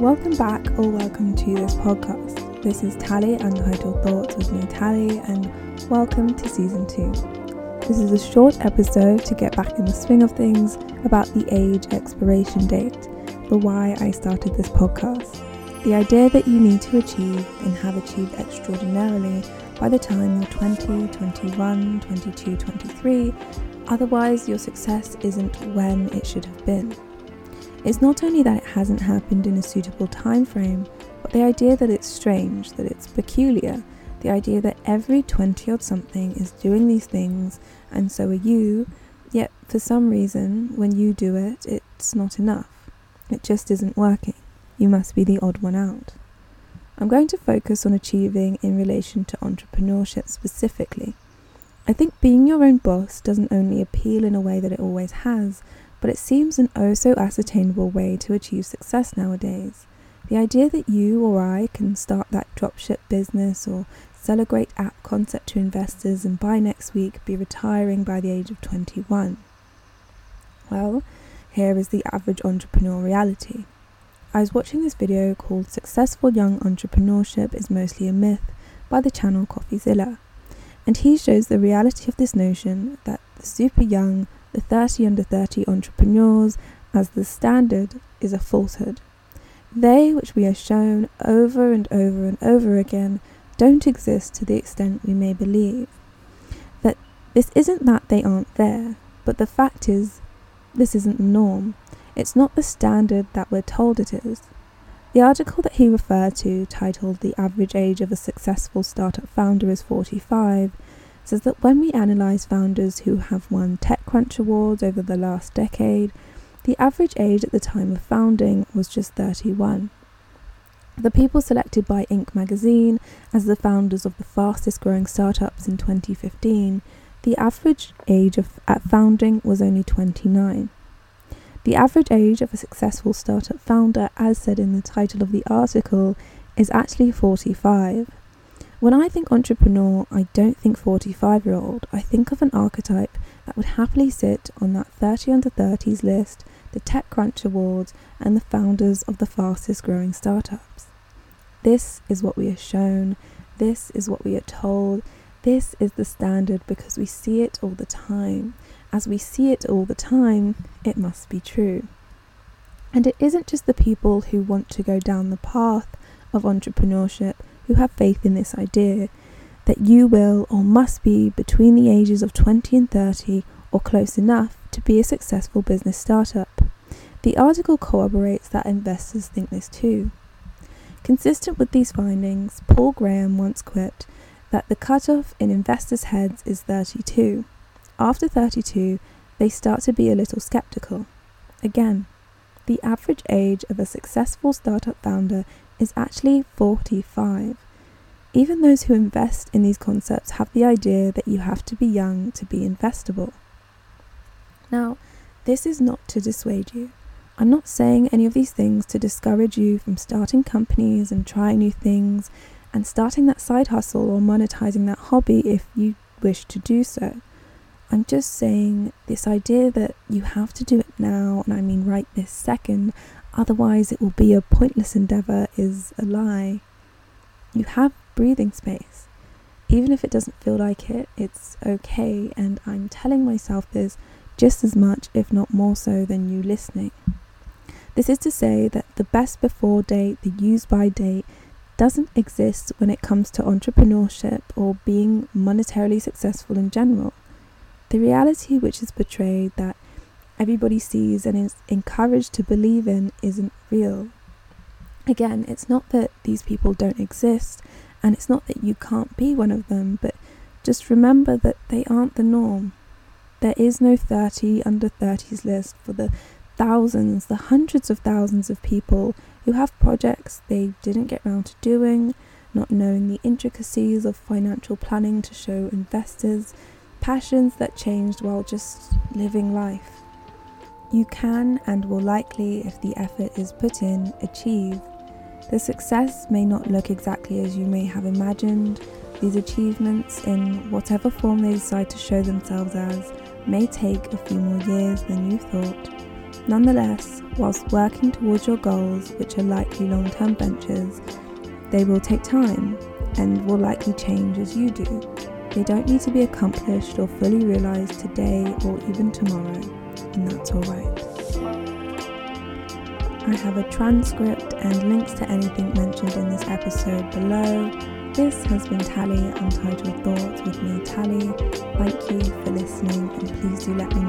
Welcome back or welcome to this podcast. This is Tally Untitled Thoughts with me, Tally, and welcome to season two. This is a short episode to get back in the swing of things about the age expiration date, the why I started this podcast. The idea that you need to achieve and have achieved extraordinarily by the time you're 20, 21, 22, 23, otherwise, your success isn't when it should have been. It's not only that it hasn't happened in a suitable time frame, but the idea that it's strange, that it's peculiar, the idea that every 20 odd something is doing these things and so are you, yet for some reason, when you do it, it's not enough. It just isn't working. You must be the odd one out. I'm going to focus on achieving in relation to entrepreneurship specifically. I think being your own boss doesn't only appeal in a way that it always has, but it seems an oh so ascertainable way to achieve success nowadays. The idea that you or I can start that dropship business or sell a great app concept to investors and by next week be retiring by the age of 21. Well, here is the average entrepreneur reality. I was watching this video called Successful Young Entrepreneurship is Mostly a Myth by the channel CoffeeZilla. And he shows the reality of this notion that the super young, the 30 under 30 entrepreneurs as the standard is a falsehood. They, which we are shown over and over and over again, don't exist to the extent we may believe. That this isn't that they aren't there, but the fact is, this isn't the norm. It's not the standard that we're told it is. The article that he referred to, titled The Average Age of a Successful Startup Founder is 45, says that when we analyse founders who have won TechCrunch awards over the last decade, the average age at the time of founding was just 31. The people selected by Inc. magazine as the founders of the fastest growing startups in 2015, the average age of, at founding was only 29. The average age of a successful startup founder, as said in the title of the article, is actually 45. When I think entrepreneur, I don't think 45 year old. I think of an archetype that would happily sit on that 30 under 30s list, the TechCrunch Awards, and the founders of the fastest growing startups. This is what we are shown, this is what we are told, this is the standard because we see it all the time. As we see it all the time, it must be true. And it isn't just the people who want to go down the path of entrepreneurship who have faith in this idea that you will or must be between the ages of 20 and 30 or close enough to be a successful business startup. The article corroborates that investors think this too. Consistent with these findings, Paul Graham once quipped that the cutoff in investors' heads is 32. After 32, they start to be a little skeptical. Again, the average age of a successful startup founder is actually 45. Even those who invest in these concepts have the idea that you have to be young to be investable. Now, this is not to dissuade you. I'm not saying any of these things to discourage you from starting companies and trying new things and starting that side hustle or monetizing that hobby if you wish to do so. I'm just saying this idea that you have to do it now, and I mean right this second, otherwise it will be a pointless endeavor, is a lie. You have breathing space. Even if it doesn't feel like it, it's okay, and I'm telling myself this just as much, if not more so, than you listening. This is to say that the best before date, the use by date, doesn't exist when it comes to entrepreneurship or being monetarily successful in general. The reality which is portrayed that everybody sees and is encouraged to believe in isn't real. Again, it's not that these people don't exist, and it's not that you can't be one of them, but just remember that they aren't the norm. There is no 30 under 30s list for the thousands, the hundreds of thousands of people who have projects they didn't get round to doing, not knowing the intricacies of financial planning to show investors, passions that changed while just living life. You can and will likely, if the effort is put in, achieve. The success may not look exactly as you may have imagined. These achievements, in whatever form they decide to show themselves as, may take a few more years than you thought. Nonetheless, whilst working towards your goals, which are likely long term ventures, they will take time and will likely change as you do. They don't need to be accomplished or fully realised today or even tomorrow, and that's alright. I have a transcript and links to anything mentioned in this episode below. This has been Tally Untitled Thoughts with me, Tally. Thank you for listening, and please do let me